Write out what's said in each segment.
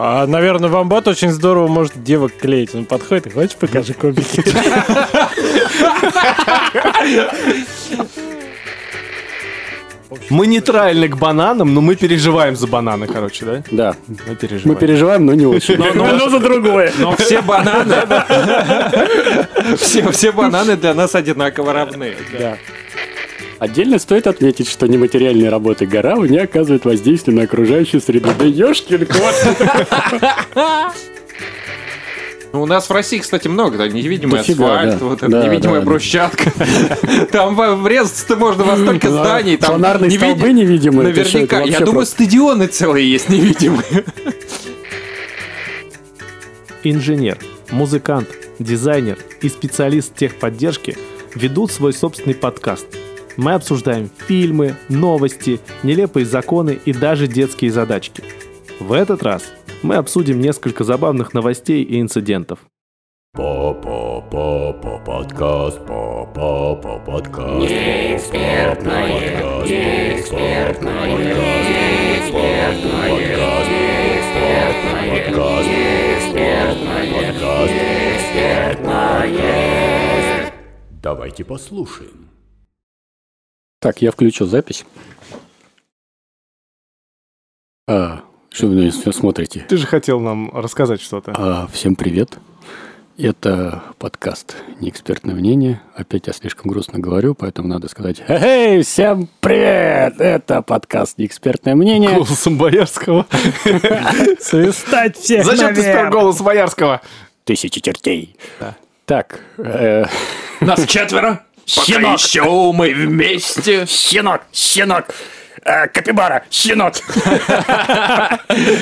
А, наверное, вамбат очень здорово может девок клеить. Он подходит и хочешь покажи кубики. Мы нейтральны к бананам, но мы переживаем за бананы, короче, да? Да. Мы переживаем. Мы переживаем, но не очень. Но за другое. Но все бананы... Все, все бананы для нас одинаково равны. Да. Отдельно стоит отметить, что нематериальные работы Гарау не оказывают воздействия на окружающую среду. Да ёшкин кот! Ну, У нас в России, кстати, много, да, невидимый Дофига, асфальт, да. вот эта Да, невидимая да, брусчатка. Там врезаться-то можно во столько зданий. Там Фонарные столбы невидимые. Наверняка. Я думаю, стадионы целые есть невидимые. Инженер, музыкант, дизайнер и специалист техподдержки ведут свой собственный подкаст. Мы обсуждаем фильмы, новости, нелепые законы и даже детские задачки. В этот раз мы обсудим несколько забавных новостей и инцидентов. По-по-по-по подкаст, по-по-по подкаст. Неэкспертное, неэкспертное, неэкспертное, подкаст, неэкспертное, подкаст, неэкспертное. Давайте послушаем. Так, я включил запись. А, что вы на меня смотрите? Ты же хотел нам рассказать что-то. А, всем привет. Это подкаст «Неэкспертное мнение». Опять я слишком грустно говорю, поэтому надо сказать «Эй, всем привет! Это подкаст «Неэкспертное мнение». Голосом Боярского. Свистать всех Зачем ты спел голос Боярского? Тысячи чертей. Так, э, Нас четверо. Пока Щенок. еще мы вместе. щенок, щенок, э, капибара, щенок.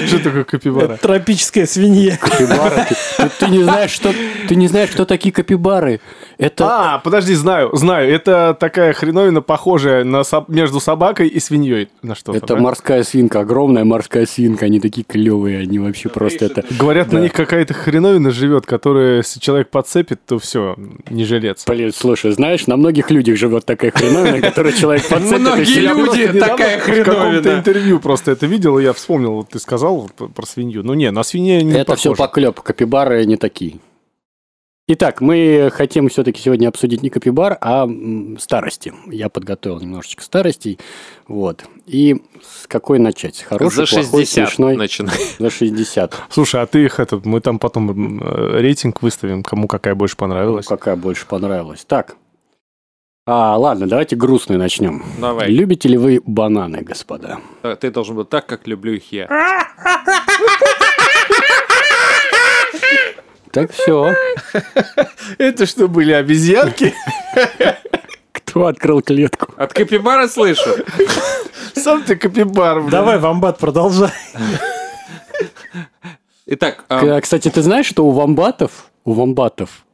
Что такое капибара? Тропическая свинья. Капибара, ты, ты- не знаешь, что, ты не знаешь, что такие капибары. Это А, подожди, знаю, знаю. Это такая хреновина, похожая на между собакой и свиньей. На что-то, Это да? морская свинка, огромная морская свинка. Они такие клевые, они вообще просто это... Говорят, на них какая-то хреновина живет, которая, если человек подцепит, то все, не жилец. Блин, слушай, знаешь, на многих людях живет такая хреновина, которую человек подцепит. и Многие люди просто недавно такая В каком-то хреновина. интервью просто это видел, и я вспомнил, вот ты сказал про свинью. Ну не, на свинье не Это все похоже. поклеп, капибары не такие. Итак, мы хотим все-таки сегодня обсудить не капибар, а старости. Я подготовил немножечко старостей. Вот. И с какой начать? С хорошей, За плохой, 60 смешной? начинаем. За 60. Слушай, а ты их это, мы там потом э, рейтинг выставим, кому какая больше Ну, понравилась. какая больше понравилась. Так. А, ладно, давайте грустную начнем. Давай. Любите ли вы бананы, господа? Ты должен быть так, как люблю их я. Так все. Это что были обезьянки? Кто открыл клетку? От капибара слышу. Сам ты капибар. блин. Давай, вамбат, продолжай. Итак, К- Кстати, ты знаешь, что у вамбатов, у вамбатов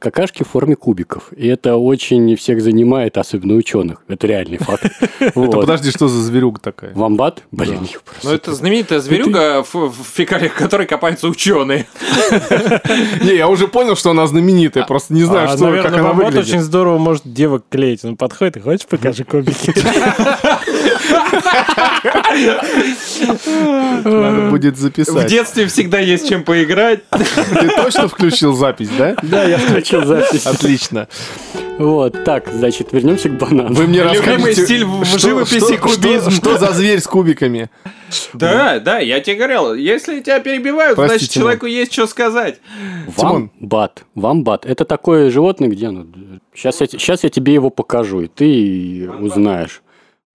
какашки в форме кубиков. И это очень всех занимает, особенно ученых. Это реальный факт. Это подожди, что за зверюга такая? Вамбат? Блин, просто- ну это знаменитая зверюга, в, в фекалиях которой копаются ученые. Не, я уже понял, что она знаменитая, просто не знаю, А, что, как она выглядит. очень здорово может девок клеить. Он подходит и хочешь покажи кубики. Надо будет В записать. детстве всегда есть чем поиграть. Ты точно включил запись, да? Да, я включил запись. Отлично. Вот, так, значит, вернемся к банану. Вы мне Любимый расскажете, стиль в что- живописи что- кубизм. Что, что за зверь с кубиками? Да, да, я тебе говорил, если тебя перебивают, значит человеку есть что сказать. Тимон. Вамбат. Вамбат. Это такое животное, где оно? Сейчас я, те- сейчас я тебе его покажу, и ты узнаешь.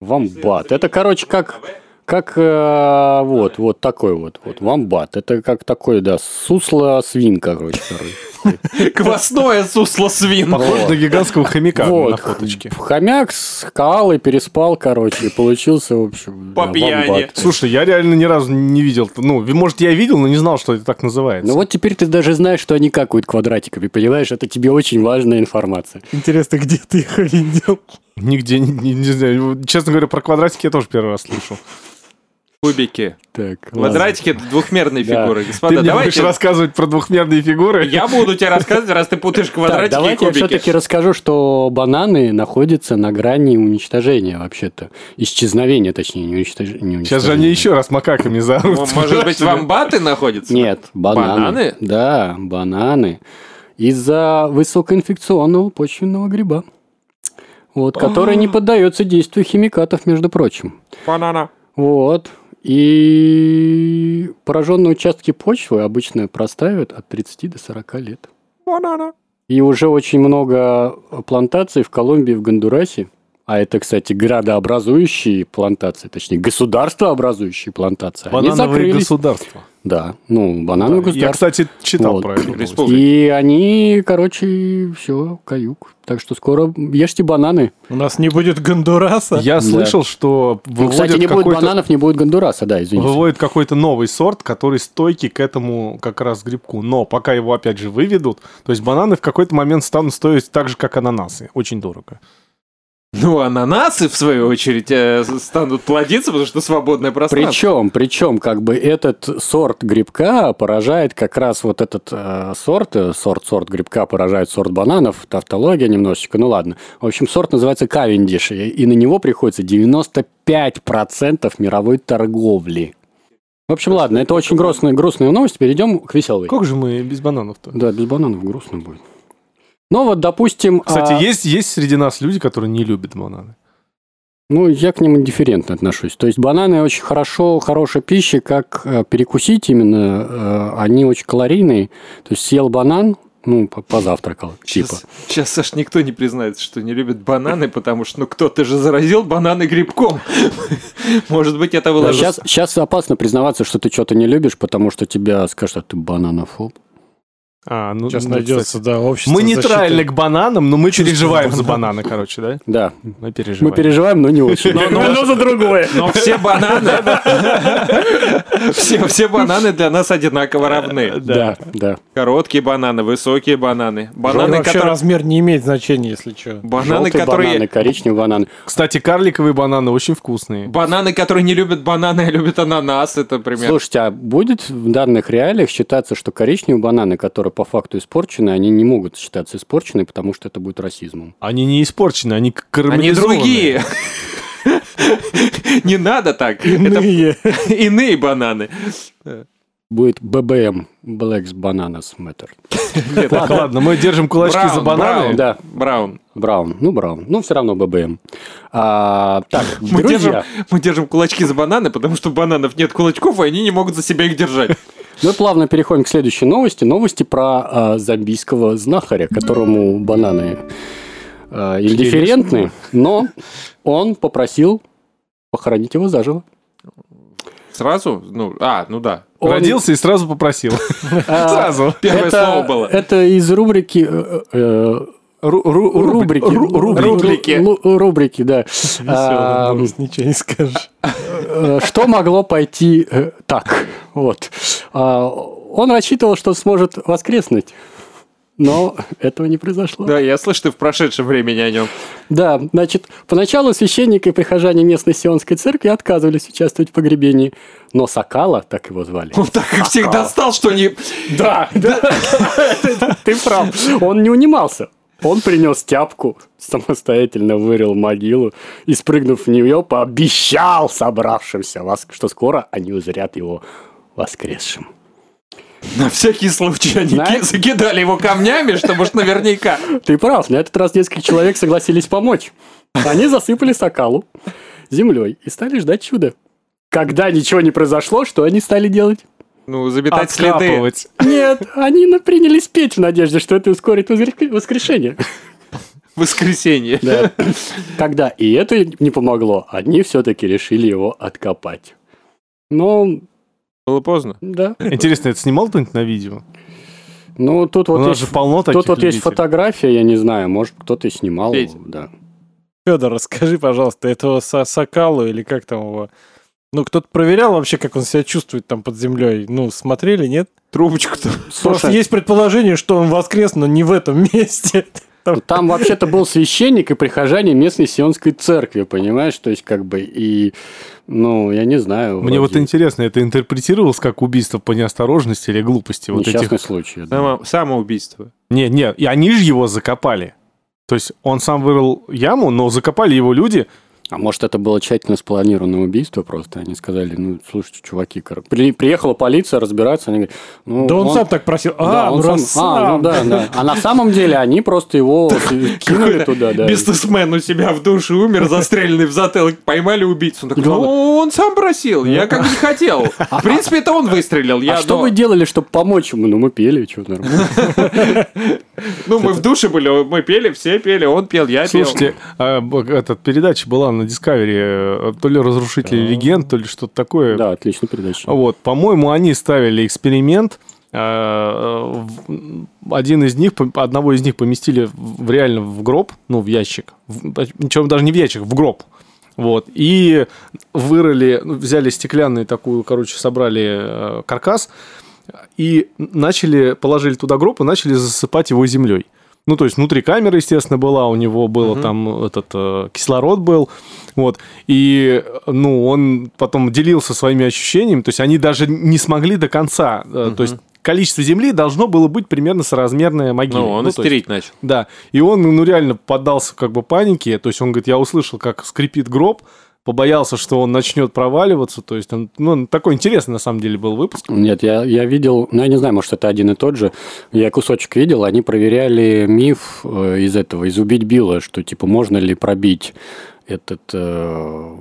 Вамбат. Это, короче, как... Как э, вот, вот такой вот, вот, вамбат. Это как такой, да, сусло свинка, короче, короче. Квасное сусло свин. Похож на гигантского хомяка на фоточке. хомяк с коалой переспал, короче, и получился, в общем, По пьяни. Слушай, я реально ни разу не видел. Ну, может, я видел, но не знал, что это так называется. Ну вот теперь ты даже знаешь, что они какают квадратиками, понимаешь? Это тебе очень важная информация. Интересно, где ты их видел? Нигде, не, не- не знаю. Честно говоря, про квадратики я тоже первый раз слышу. Кубики. Так. Квадратики это двухмерные Да. фигуры. Ты Господа, будешь давайте... рассказывать про двухмерные фигуры? Я буду тебе рассказывать, раз ты путаешь Так, квадратики и давайте я кубики. все-таки расскажу, что бананы находятся на грани уничтожения вообще-то. Исчезновения, точнее, не, уничтож... не Сейчас же они уничтожения. еще раз макаками заорут. М- Может быть, вамбаты находятся? Нет, бананы. Бананы? Да, бананы. Из-за высокоинфекционного почвенного гриба. Вот, который не поддается действию химикатов, между прочим. Банана. Вот. И пораженные участки почвы обычно простаивают от 30 до 40 лет. Банана. И уже очень много плантаций в Колумбии, в Гондурасе, а это, кстати, градообразующие плантации, точнее, государствообразующие плантации, они Банановые закрылись. государства. Да, ну, банановые Я, государства. кстати, читал Вот. про это. И они, короче, все, каюк. Так что скоро ешьте бананы. У нас не будет Гондураса. Я Да. слышал, что Ну, кстати, не будет бананов, не будет гондураса, да, извините. выводят какой-то новый сорт, который стойкий к этому как раз грибку. Но пока его опять же выведут, то есть бананы в какой-то момент станут стоить так же, как ананасы. Очень дорого. Ну, ананасы, в свою очередь, э, станут плодиться, потому что свободное пространство. Причем, причем, как бы этот сорт грибка поражает как раз вот этот э, сорт, э, сорт, сорт грибка поражает сорт бананов, тавтология немножечко, ну ладно. В общем, сорт называется Кавендиш, и, и на него приходится 95% мировой торговли. В общем, ладно, это очень грустная, грустная новость, перейдем к веселой. Как же мы без бананов-то? Да, без бананов грустно будет. Ну вот, допустим... Кстати, а, есть, есть среди нас люди, которые не любят бананы. Ну, я к ним индифферентно отношусь. То есть бананы очень хорошо, хорошая пища, как э, перекусить именно. э, они очень калорийные. То есть съел банан, ну, по- позавтракал, типа. Сейчас, сейчас, Саш, никто не признается, что не любит бананы, потому что, ну, кто-то же заразил бананы грибком. Может быть, это было... сейчас, сейчас опасно признаваться, что ты что-то не любишь, потому что тебя скажут, а ты бананофоб. А, ну, Сейчас ну, найдется, кстати. да, общество Мы нейтральны защиты. к бананам, но мы переживаем за бананы, короче, да? Да, Мы мы переживаем. переживаем, но не очень. но- за другое. Но все бананы... Все, все бананы для нас одинаково равны. Да, да. Короткие бананы, высокие бананы. Бананы вообще которые... размер не имеет значения, если что. Бананы, Желтые которые... бананы, коричневые бананы. Кстати, карликовые бананы очень вкусные. Бананы, которые не любят бананы, а любят ананас, это пример. Слушайте, а будет в данных реалиях считаться, что коричневые бананы, которые по факту испорчены, они не могут считаться испорченными, потому что это будет расизмом? Они не испорчены, они Они карамелизованные. другие. Не надо так. Это Иные. иные бананы. Будет ББМ, Blacks Bananas Matter. Так, ладно, мы держим кулачки за бананы. Да. Браун. Браун, ну Браун, ну все равно ББМ. А, так, Мы держим, мы держим кулачки за бананы, потому что бананов нет кулачков, и они не могут за себя их держать. Мы плавно переходим к следующей новости. Новости про а, зомбийского знахаря, которому бананы а, индифферентны, но он попросил похоронить его заживо. Сразу? Ну, а, ну да. Он- Родился и сразу попросил. а, Сразу. Первое слово было. Это из рубрики... э, э, Ру- ру- Рубрики. ру- рубрики. Рубрики. Ру- ру- Рубрики, да. Ничего не скажешь. э, Что могло пойти э, так? Вот. А, Он рассчитывал, что сможет воскреснуть. Но этого не произошло. Да, я слышу, ты в прошедшем времени о нем. Да, значит, поначалу священники и прихожане местной сионской церкви отказывались участвовать в погребении. Но Сакала, так его звали. Он так как всех достал, что не... Да, да, ты прав. Он не унимался. Он принес тяпку, самостоятельно вырыл могилу и, спрыгнув в нее, пообещал собравшимся, вос- что скоро они узрят его воскресшим. На всякий случай они Знаешь- ки- закидали его камнями, чтобы уж наверняка. Ты прав, на этот раз несколько человек согласились помочь. Они засыпали Сакалу землей и стали ждать чуда. Когда ничего не произошло, что они стали делать? Ну, заметать следы. Нет, они на- принялись петь в надежде, что это ускорит воскре- воскрешение. Воскресенье. Да. Когда и это не помогло, они все-таки решили его откопать. Но, Было поздно. да. Интересно, это снимал кто-нибудь на видео? Ну, тут У вот нас есть, же полно таких тут вот есть любителей. фотография, я не знаю, может, кто-то и снимал. Петь. Да. Федор, расскажи, пожалуйста, этого Са- Сакалу или как там его... Ну, кто-то проверял вообще, как он себя чувствует там под землей? Ну, смотрели, нет? Трубочку-то. Просто есть предположение, что он воскрес, но не в этом месте. Там вообще-то был священник и прихожане местной сионской церкви, понимаешь? То есть, как бы, и, ну, я не знаю. Мне вот вроде интересно, это интерпретировалось как убийство по неосторожности или глупости? Вот Несчастный этих... случай. Само- Самоубийство. Не, не, и они же его закопали. То есть он сам вырыл яму, но закопали его люди. А может, это было тщательно спланированное убийство просто? Они сказали, ну, слушайте, чуваки, при- приехала полиция разбираться, они говорят, ну, Да он сам так просил. Да, А, он ну сам- раз а, ну сам. да, да. А на самом деле они просто его кинули туда, да. Бизнесмен у себя в душе умер, застреленный в затылок, поймали убийцу. Он ну, он сам просил, я как не хотел. В принципе, это он выстрелил. А Я, что но- вы делали, чтобы помочь ему? Ну, мы пели, что нормально. Ну, мы в душе были, мы пели, все пели, он пел, я пел. Слушайте, а, этот передача была на Discovery, э, то ли «Разрушители легенд», то ли что-то такое. Да, отличная передача. Вот, по-моему, они ставили эксперимент. э, Один из них, одного из них поместили в, реально в гроб, ну, в ящик. Причем даже не в ящик, в гроб. Вот. И вырыли, взяли стеклянную такую, короче, собрали э, каркас и начали, положили туда гроб и начали засыпать его землей. Ну, то есть внутри камеры, естественно, была, у него было там этот э, кислород был, вот, и, ну, он потом делился своими ощущениями, то есть они даже не смогли до конца, э, то есть количество земли должно было быть примерно соразмерное могиле. Ну, он есть- истерить начал. да, и он, ну, реально поддался как бы панике, то есть он говорит, я услышал, как скрипит гроб, побоялся, что он начнет проваливаться, то есть он, ну, такой интересный на самом деле был выпуск. Нет, я, я видел, ну, я не знаю, может, это один и тот же. Я кусочек видел, они проверяли миф э, из этого, из «Убить Билла», что, типа, можно ли пробить этот э,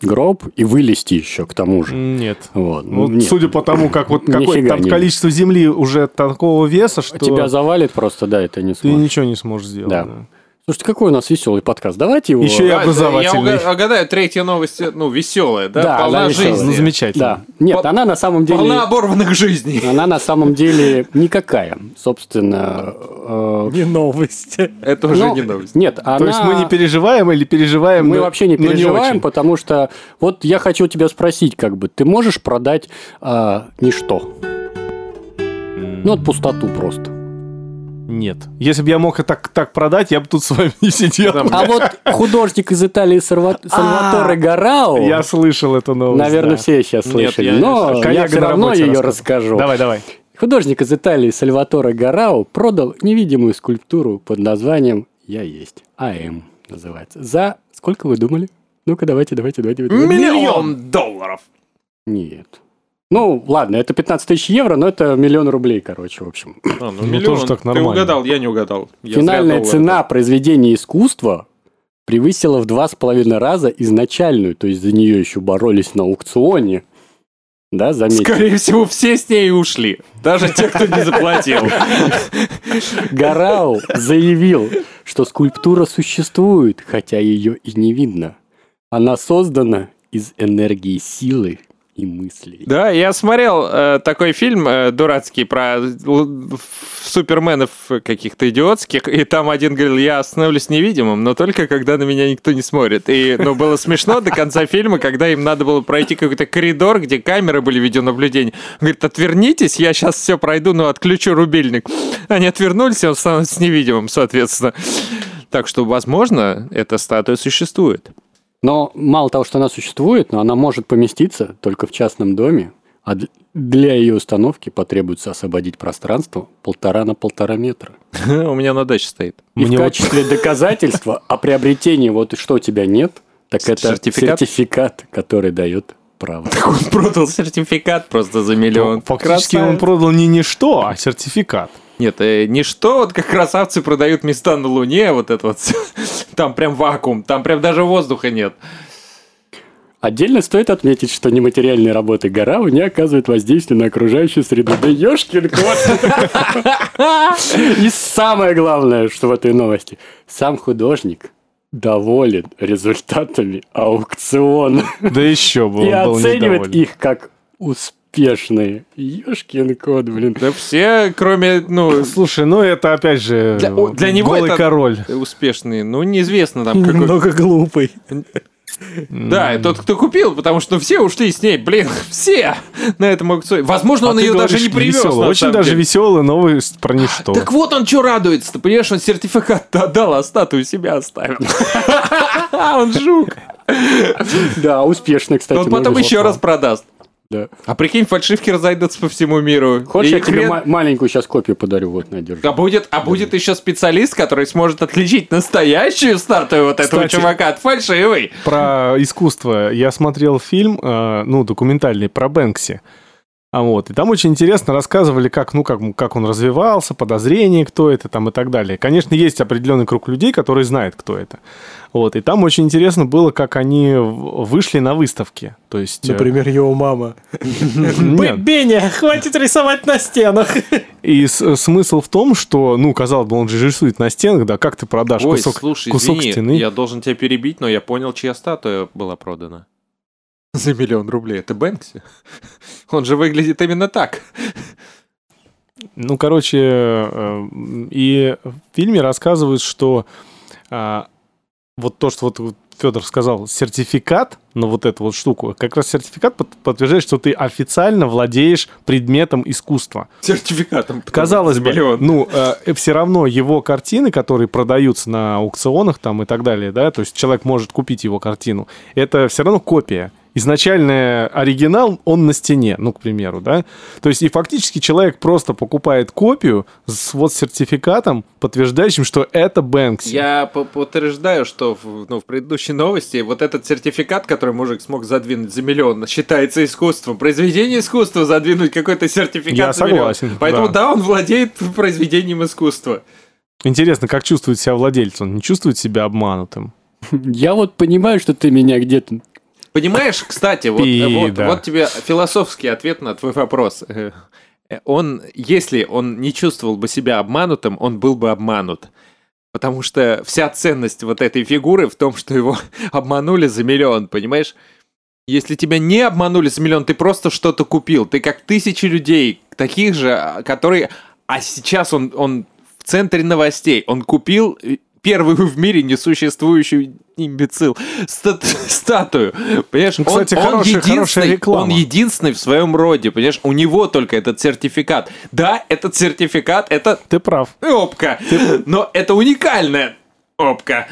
гроб и вылезти еще к тому же. Нет. Вот. Ну, нет. судя по тому, как вот какое там не- количество земли уже такого веса, что Тебя завалит просто, да, это не ты сможешь. ничего не сможешь сделать. Да. да. Слушайте, какой у нас веселый подкаст. Давайте его... Еще и образовательный. Я уга- угадаю, третья новость, ну, веселая, да, Да, полна она жизни. Ну, замечательно. Да. Нет, По- она на самом деле... Полна оборванных жизней. Она на самом деле никакая. Собственно... э, Не новости. Это уже ну, не новость. Нет, она... То есть мы не переживаем или переживаем? Мы но- вообще не но переживаем, очень. потому что вот я хочу тебя спросить, как бы, ты можешь продать а, ничто? Ну, вот пустоту просто. Нет. Если бы я мог это так, так продать, я бы тут с вами не сидел. А вот художник из Италии Сальва- Сальваторе Гарао, Я слышал эту новость. наверное, да. все сейчас Нет, слышали, я не но я все равно ее расскажу. Давай, давай. Художник из Италии Сальваторе Гарао продал невидимую скульптуру под названием «Я есть». АМ называется. За сколько вы думали? Ну-ка, давайте, давайте, давайте. давайте. Миллион долларов. Нет. Ну, ладно, это 15 тысяч евро, но это миллион рублей, короче, в общем. А, ну, Ну, миллион. тоже так Ты нормально. угадал, я не угадал. Я Финальная цена произведения искусства превысила в два с половиной раза изначальную, то есть за нее еще боролись на аукционе. Да, заметьте. Скорее всего, все с ней ушли. Даже те, кто не заплатил. Гарау заявил, что скульптура существует, хотя ее и не видно. Она создана из энергии силы и мыслей. Да, я смотрел э, такой фильм э, дурацкий про суперменов каких-то идиотских, и там один говорил, я становлюсь невидимым, но только когда на меня никто не смотрит. И, ну, было смешно до конца фильма, когда им надо было пройти какой-то коридор, где камеры были видеонаблюдения. Он говорит, отвернитесь, я сейчас все пройду, но отключу рубильник. Они отвернулись, и он становится невидимым, соответственно. Так что, возможно, эта статуя существует. Но мало того, что она существует, но она может поместиться только в частном доме, а для ее установки потребуется освободить пространство полтора на полтора метра. У меня на даче стоит. И Мне в вот- качестве доказательства о приобретении вот что у тебя нет, так это Сертификат? сертификат, который дает право. Он продал сертификат просто за миллион. Фактически он продал не ничто, а сертификат. Нет, э, не что, вот как красавцы продают места на Луне, вот это вот. Там прям вакуум, там прям даже воздуха нет. Отдельно стоит отметить, что нематериальные работы Гарау не оказывают воздействия на окружающую среду. Да ёшкин кот! И самое главное, что в этой новости. Сам художник доволен результатами аукциона Да еще бы и оценивает их как успешные. Ёшкин кот, блин. Да все, кроме, ну, Слушай, ну это опять же Для- о, для него голый это- король. успешные, ну, неизвестно там какой. Немного глупый. Да, и тот, кто купил, потому что все ушли с ней, блин, все на этом аукционе. Возможно, А он ее даже не привез. Очень даже деле. веселая новость про ничто. Так вот он что радуется, ты понимаешь, он сертификат отдал, а статую себя оставил. Он жук. Да, успешно, кстати. Он потом еще раз продаст. Да. А прикинь, фальшивки разойдутся по всему миру. Хочешь, И я тебе хрен- ма- маленькую сейчас копию подарю? Вот, на, держи. А будет, а будет еще специалист, который сможет отличить настоящую статую вот этого Кстати- чувака от фальшивой. Про искусство. Я смотрел фильм, э, ну, документальный про Бэнкси. А вот, и там очень интересно рассказывали, как, ну, как, как он развивался, подозрения, кто это там и так далее. Конечно, есть определенный круг людей, которые знают, кто это. Вот, и там очень интересно было, как они вышли на выставке. То есть... э, Например, его мама. Беня, хватит рисовать на стенах. И смысл в том, что, ну, казалось бы, он же рисует на стенах, да, как ты продашь Ой, кусок, слушай, кусок извини, стены? я должен тебя перебить, но я понял, чья статуя была продана. За миллион рублей. Это Бэнкси. Он же выглядит именно так. Ну, короче, э, и в фильме рассказывают, что а, вот то, что вот Федор сказал, сертификат на вот эту вот штуку, как раз сертификат под- подтверждает, что ты официально владеешь предметом искусства. Сертификатом. Казалось За бы, миллион. ну, все равно его картины, которые продаются на аукционах там и так далее, да, то есть человек может купить его картину, это все равно копия. Изначальный оригинал, он на стене, ну, к примеру, да. То есть и фактически человек просто покупает копию с вот сертификатом, подтверждающим, что это Бэнкси. Я по- подтверждаю, что в, ну, в предыдущей новости вот этот сертификат, который мужик смог задвинуть за миллион, считается искусством. Произведение искусства задвинуть какой-то сертификат Я за миллион. согласен, Поэтому да. да, он владеет произведением искусства. Интересно, как чувствует себя владелец? Он не чувствует себя обманутым? Я вот понимаю, что ты меня где-то... Понимаешь, кстати, вот, вот, вот тебе философский ответ на твой вопрос. Э, Он, если он не чувствовал бы себя обманутым, он был бы обманут. Потому что вся ценность вот этой фигуры в том, что его обманули за миллион, понимаешь? Если тебя не обманули за миллион, ты просто что-то купил. Ты как тысячи людей, таких же, а, которые... А сейчас он, он в центре новостей. Он купил э, первую в мире несуществующую имбецил ста- статую. Понимаешь, Ну, кстати, он, он хорошая- хорошая единственный, реклама. он единственный в своем роде, понимаешь? У него только этот сертификат. Да, этот сертификат, это Ты прав. опка, но это уникальная опка.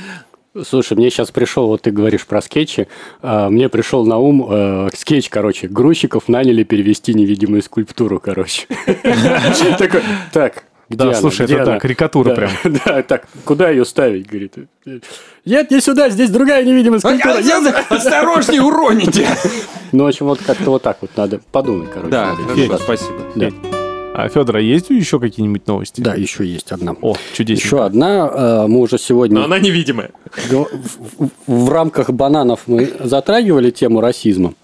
Слушай, мне сейчас пришел, вот ты говоришь про скетчи, а, мне пришел на ум э, скетч, короче, грузчиков наняли перевести невидимую скульптуру, короче. Так, Да, она? слушай, Где это да, она?» карикатура Да, прям. Да, так, куда ее ставить, говорит. Нет, не сюда, здесь другая невидимая скульптура. Я за- Осторожнее, уроните! Ну, в общем, вот как-то вот так вот надо подумать, короче. Да, хорошо, спасибо. Да. А, Федор, а есть еще какие-нибудь новости? Да, еще есть одна. О, чудесно. Еще одна, э, мы уже сегодня Но она невидимая. Го- в, в- в рамках бананов мы затрагивали тему расизма.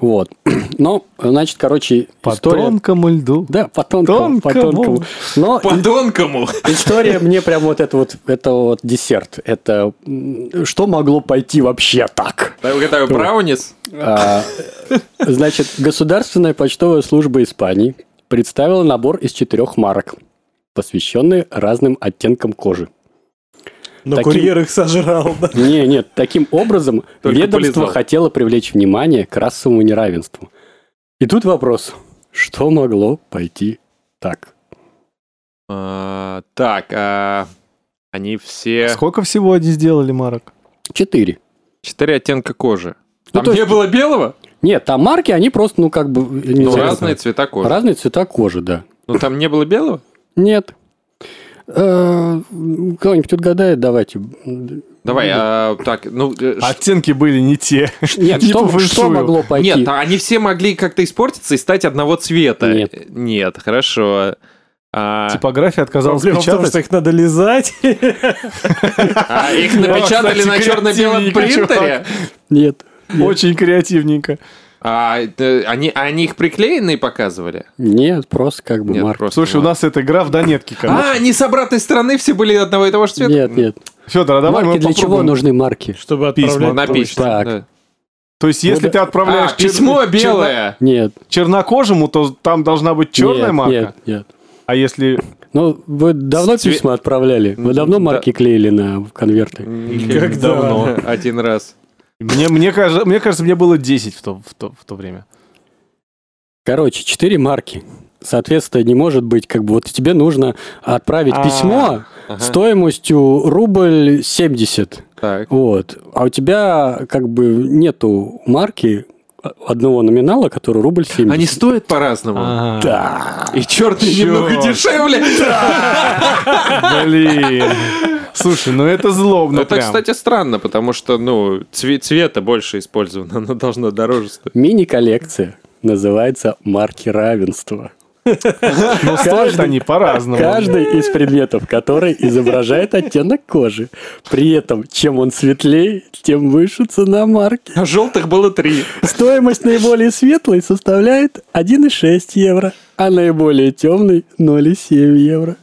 Вот. Но, значит, короче, По история... тонкому льду. Да, по тонкому, по Тонкому. тонкому. Но По тонкому. история мне прям вот это вот, это вот десерт. Это что могло пойти вообще так? Такой браунис. А, Значит, Государственная почтовая служба Испании представила набор из четырех марок, посвященные разным оттенкам кожи. Но Таким- курьер их сожрал, да. Не, нет, таким образом Только ведомство полизал. хотело привлечь внимание к расовому неравенству. И тут вопрос, что могло пойти так? А, Так, а, они все... Сколько всего они сделали марок? Четыре. Четыре оттенка кожи. Ну, Там то не есть- было белого? Нет, там марки, они просто, ну, как бы... Ну, разные цвета кожи. Разные цвета кожи, да. Ну, там не было белого? Нет. Э, Кто-нибудь отгадает, давайте. Давай, а, так, ну... э, ш- Оттенки были не те. Нет, Не что, что могло пойти? Нет, а они все могли как-то испортиться и стать одного цвета. Нет. Нет, хорошо. А, Типография отказалась Проблема в том, печатать. что их надо лизать. а их напечатали на черно-белом принтере? Нет. Очень креативненько. А они, а они их приклеенные показывали? Нет, просто как бы Нет, марки. просто Слушай, у вот. нас эта игра в Донетке, А, короче. они с обратной стороны все были одного и того же цвета? Нет, нет. Федор, а давай марки мы для чего нужны марки? Чтобы Письма отправлять Написано. Так. да. То есть, если Ну, ты отправляешь А, письмо чер- белое. Нет. черно- чернокожему, то там должна быть черная нет, марка. Нет, нет. А если... Ну, вы давно Цве- письма отправляли? Вы давно Да. марки клеили на конверты? Как давно. Один раз. Мне, мне, кажется, мне кажется, мне было 10 в то, в то, в то время. Короче, четыре марки. Соответственно, не может быть, как бы, вот тебе нужно отправить А, письмо ага. стоимостью рубль 70. Так. Вот. А у тебя, как бы, нету марки одного номинала, который рубль 70. Они стоят по-разному. Ага. Да. И черный Чёрт. немного дешевле. Блин. Слушай, ну это злобно Это, прям. кстати, странно, потому что, ну, цве- цвета больше использовано, оно должно дороже стоить. Мини-коллекция называется «Марки равенства». Но Ну, стоят они по-разному. Каждый из предметов, который изображает оттенок кожи. При этом, чем он светлее, тем выше цена марки. А желтых было три. Стоимость наиболее светлой составляет 1,6 евро, а наиболее темной 0,7 евро.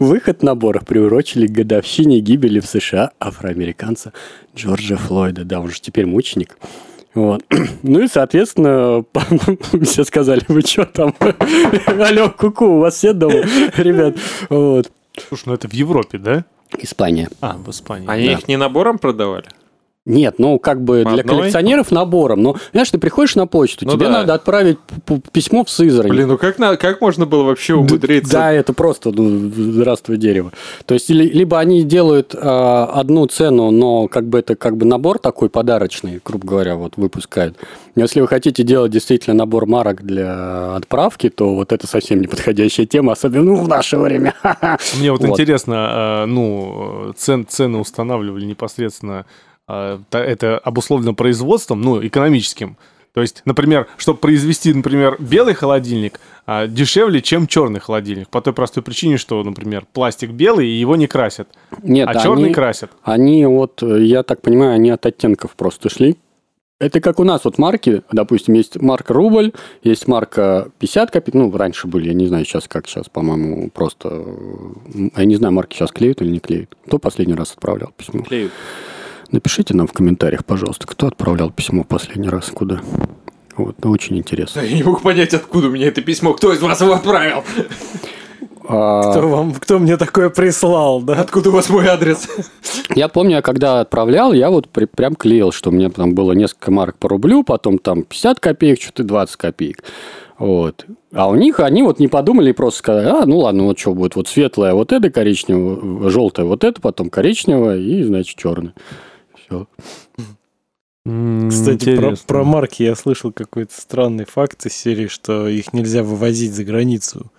Выход набора приурочили к годовщине гибели в США афроамериканца Джорджа Флойда. Да, он же теперь мученик. Вот. Ну и, соответственно, все сказали, вы что там? Алло, куку, у вас все дома? Ребят, вот. Слушай, ну это в Европе, да? Испания. А, в Испании. Они Да. их не набором продавали? Нет, ну как бы По для одной? коллекционеров набором. Но, знаешь, ты приходишь на почту, Ну тебе да. надо отправить письмо в Сызрань. Блин, ну как, на, как можно было вообще умудриться? Да, это просто ну, здравствуй дерево. То есть или- либо они делают а, одну цену, но как бы это как бы набор такой подарочный, грубо говоря, вот выпускают. Но Если вы хотите делать действительно набор марок для отправки, то вот это совсем неподходящая тема, особенно ну, в наше время. Мне вот, Вот. интересно, э, ну, цен, цены устанавливали непосредственно, э, это обусловлено производством, ну, экономическим. То есть, например, чтобы произвести, например, белый холодильник, а, дешевле, чем черный холодильник. По той простой причине, что, например, пластик белый, и его не красят, Нет, а черный они- красят. Они вот, э, я так понимаю, они от оттенков просто шли. Это как у нас вот марки, допустим, есть марка рубль, есть марка 50 копеек, ну, раньше были, я не знаю, сейчас как, сейчас, по-моему, просто, э, я не знаю, марки сейчас клеют или не клеют. Кто последний раз отправлял письмо? Клеют. Напишите нам в комментариях, пожалуйста, кто отправлял письмо последний раз, куда. Вот, это очень интересно. Я не мог понять, откуда у меня это письмо. Кто из вас его отправил? А, Кто, вам, кто мне такое прислал, да? Откуда у вас мой адрес? Я помню, я когда отправлял, я вот при- прям клеил, что у меня там было несколько марок по рублю, потом там 50 копеек, что-то 20 копеек. Вот. А у них они вот не подумали и просто сказали, а, ну ладно, вот что будет, вот светлое вот это коричневое, желтое вот это, потом коричневое и, значит, черное. Все. Кстати, про, про марки я слышал какой-то странный факт из серии, что их нельзя вывозить за границу.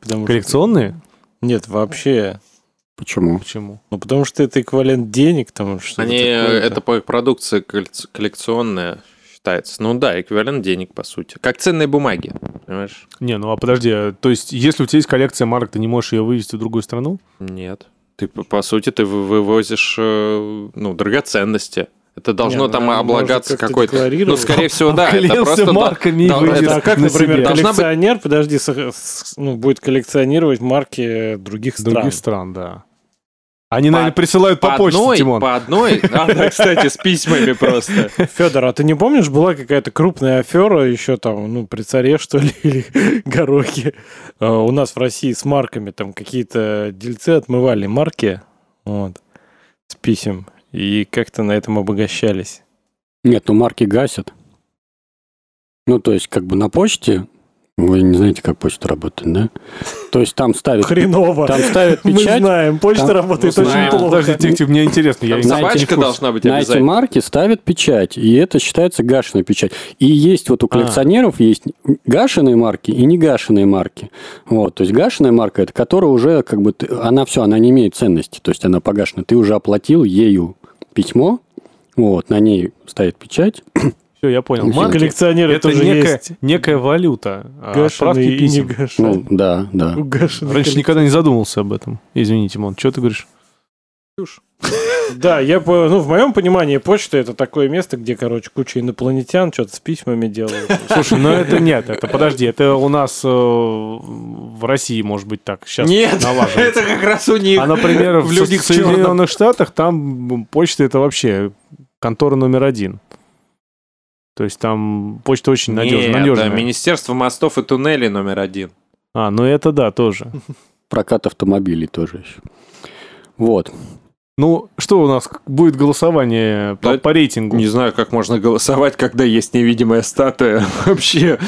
Потому что- Коллекционные? Нет, вообще. Почему? Почему? Ну, потому что это эквивалент денег, там что Они, э, это по- продукция коллекци- коллекционная считается. Ну да, эквивалент денег, по сути. Как ценные бумаги, понимаешь? Не, ну а подожди, а, то есть, если у тебя есть коллекция марок, ты не можешь ее вывести в другую страну? Нет. Ты, по- сути, ты вы- вывозишь, э, ну, драгоценности. Это должно Не, там ну, облагаться можно как-то какой-то... Ну, скорее всего, да. Это просто... да- марками да, вывез это- а как, на например, себе. Должна быть- коллекционер, подожди, ну, будет коллекционировать марки других стран? Других стран, да. Они, По- наверное, присылают по, почте, одной, Тимон. по одной... А, да, кстати, с письмами просто. Федор, а ты не помнишь, была какая-то крупная афера еще там, ну, при царе, что ли, или Горохе, э, у нас в России с марками, там какие-то дельцы отмывали марки, вот, с писем, и как-то на этом обогащались. Нет, ну марки гасят. Ну, то есть, как бы на почте, вы не знаете, как почта работает, да? То есть там ставят, Хреново. там ставят Мы печать, знаем, почта Там- работает очень знаем. плохо. Подожди, тихо, тихо, мне интересно. Я не- не собачка должна быть на эти обязательно. марки ставят печать, и это считается гашенная печать. И есть вот у коллекционеров есть гашеные марки и негашенные марки. Вот, то есть гашеная марка это которая уже как бы ты- она все, она не имеет ценности, то есть она погашена. Ты уже оплатил ею письмо, вот, на ней ставит печать. Все, я понял. Марки коллекционеров это тоже некая, есть некая валюта. а, гашеные и писем. негашеные. Ну, да, да. Угашенные Раньше никогда не задумывался об этом. Извини, Тимон, что ты говоришь? Да, я ну, в моем понимании почта это такое место, где, короче, куча инопланетян что-то с письмами делают. Слушай, ну это нет, это подожди, это у нас э, в России может быть так. Сейчас Нет, налаживается. это как раз у них. А, например, в в «Людях в Со- Соединенных Штатах там почта это вообще контора номер один. То есть там почта очень надежная. Нет, надежная. да, Министерство мостов и туннелей номер один. А, ну это да, тоже. Прокат автомобилей тоже еще. Вот. Ну, что у нас будет голосование по, Да, по рейтингу? Не знаю, как можно голосовать, когда есть невидимая статуя. Вообще,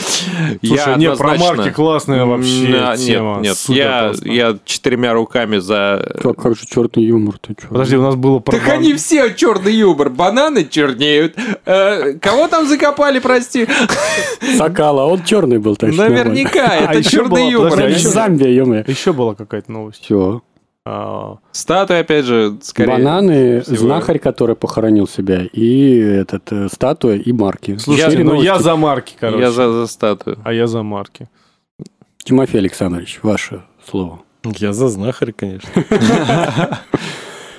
Слушай, я не, про марки классная вообще Да, тема. Нет, нет, Супер я, я четырьмя руками за... Как, как же черный юмор, ты чё? Подожди, у нас было про... Так бан- они все черный юмор, бананы чернеют. Э, кого там закопали, прости? Сокала, он черный был, так. Наверняка, А это еще черный юмор. а Замбия, ё Еще была какая-то новость. Все. А, Статуя, опять же, скорее... Бананы, всего. знахарь, который похоронил себя, и этот э, статуя, и марки. Слушай, Четыре ну я за марки, короче. Я за, за статую. А я за марки. Тимофей Александрович, ваше слово. Я за знахарь, конечно.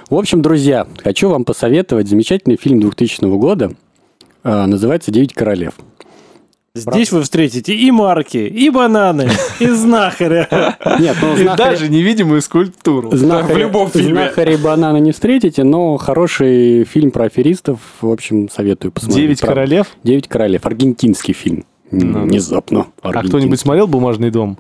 В общем, друзья, хочу вам посоветовать замечательный фильм 2000 года. а, Называется «Девять королев». Здесь вы встретите и марки, и бананы, и знахаря. Нет, ну И знахаря, даже невидимую скульптуру. знахаря- в любом фильме. знахаря и банана не встретите, но хороший фильм про аферистов, в общем, советую посмотреть. Девять Про- королев. «Девять королев», аргентинский фильм. М, Ну, Внезапно. А кто-нибудь смотрел «Бумажный дом»?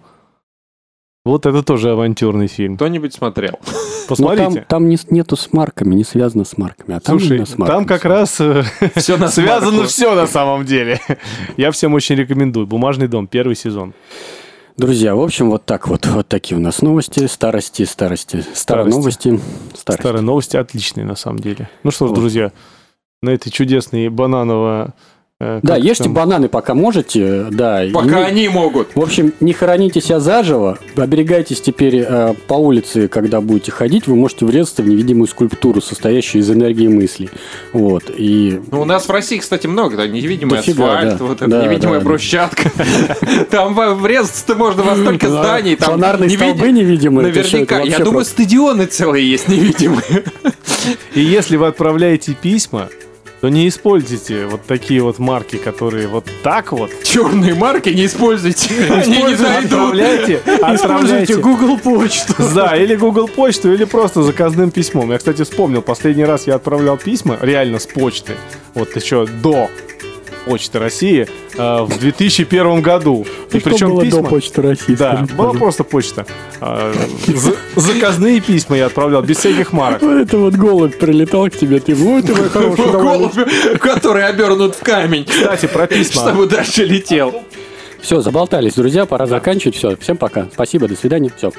Вот это тоже авантюрный фильм. Кто-нибудь смотрел? Ну, Посмотрите. там, там не, нету с марками, не связано с марками. А там Слушай, с марками. там как раз э, Все на связано все на самом деле. Я всем очень рекомендую. «Бумажный дом», первый сезон. Друзья, в общем, вот так вот. Вот такие у нас новости. Старости, старости. Старые новости. Старости. Старые новости отличные на самом деле. Ну что ж, Вот. друзья, на этой чудесной бананово... э, Да, как ешьте там? бананы, пока можете. Да. и Пока не- они могут. В общем, не хороните себя заживо, оберегайтесь теперь э, по улице, когда будете ходить, вы можете врезаться в невидимую скульптуру, состоящую из энергии мыслей. Вот, и... Ну, у нас в России, кстати, много, да, невидимый Дофига, асфальт, да. вот это Да, невидимая да, да. брусчатка. Там врезаться-то можно во столько зданий. Там Фонарные столбы невидимые. это что, это Наверняка. Я думаю, стадионы целые есть невидимые. И если вы отправляете письма, то не используйте вот такие вот марки, которые вот так вот. Черные марки не используйте. Они не. Отправляйте, Используйте отправляйте. Google почту. Да, или Google почту, или просто заказным письмом. Я, кстати, вспомнил, последний раз я отправлял письма реально с почты. Вот еще до Почты России э, в 2001 году. И причем было письма... до почты России? Да, скажите, была пожалуйста? просто почта. За- Заказные письма я отправлял, без всяких марок. Вот это вот голубь прилетал к тебе, ты, ой, ты мой хороший. Голубь, который обернут в камень, Кстати, про письма. чтобы дальше летел. Все, заболтались, друзья, пора заканчивать. Все, всем пока. Спасибо, до свидания. Все.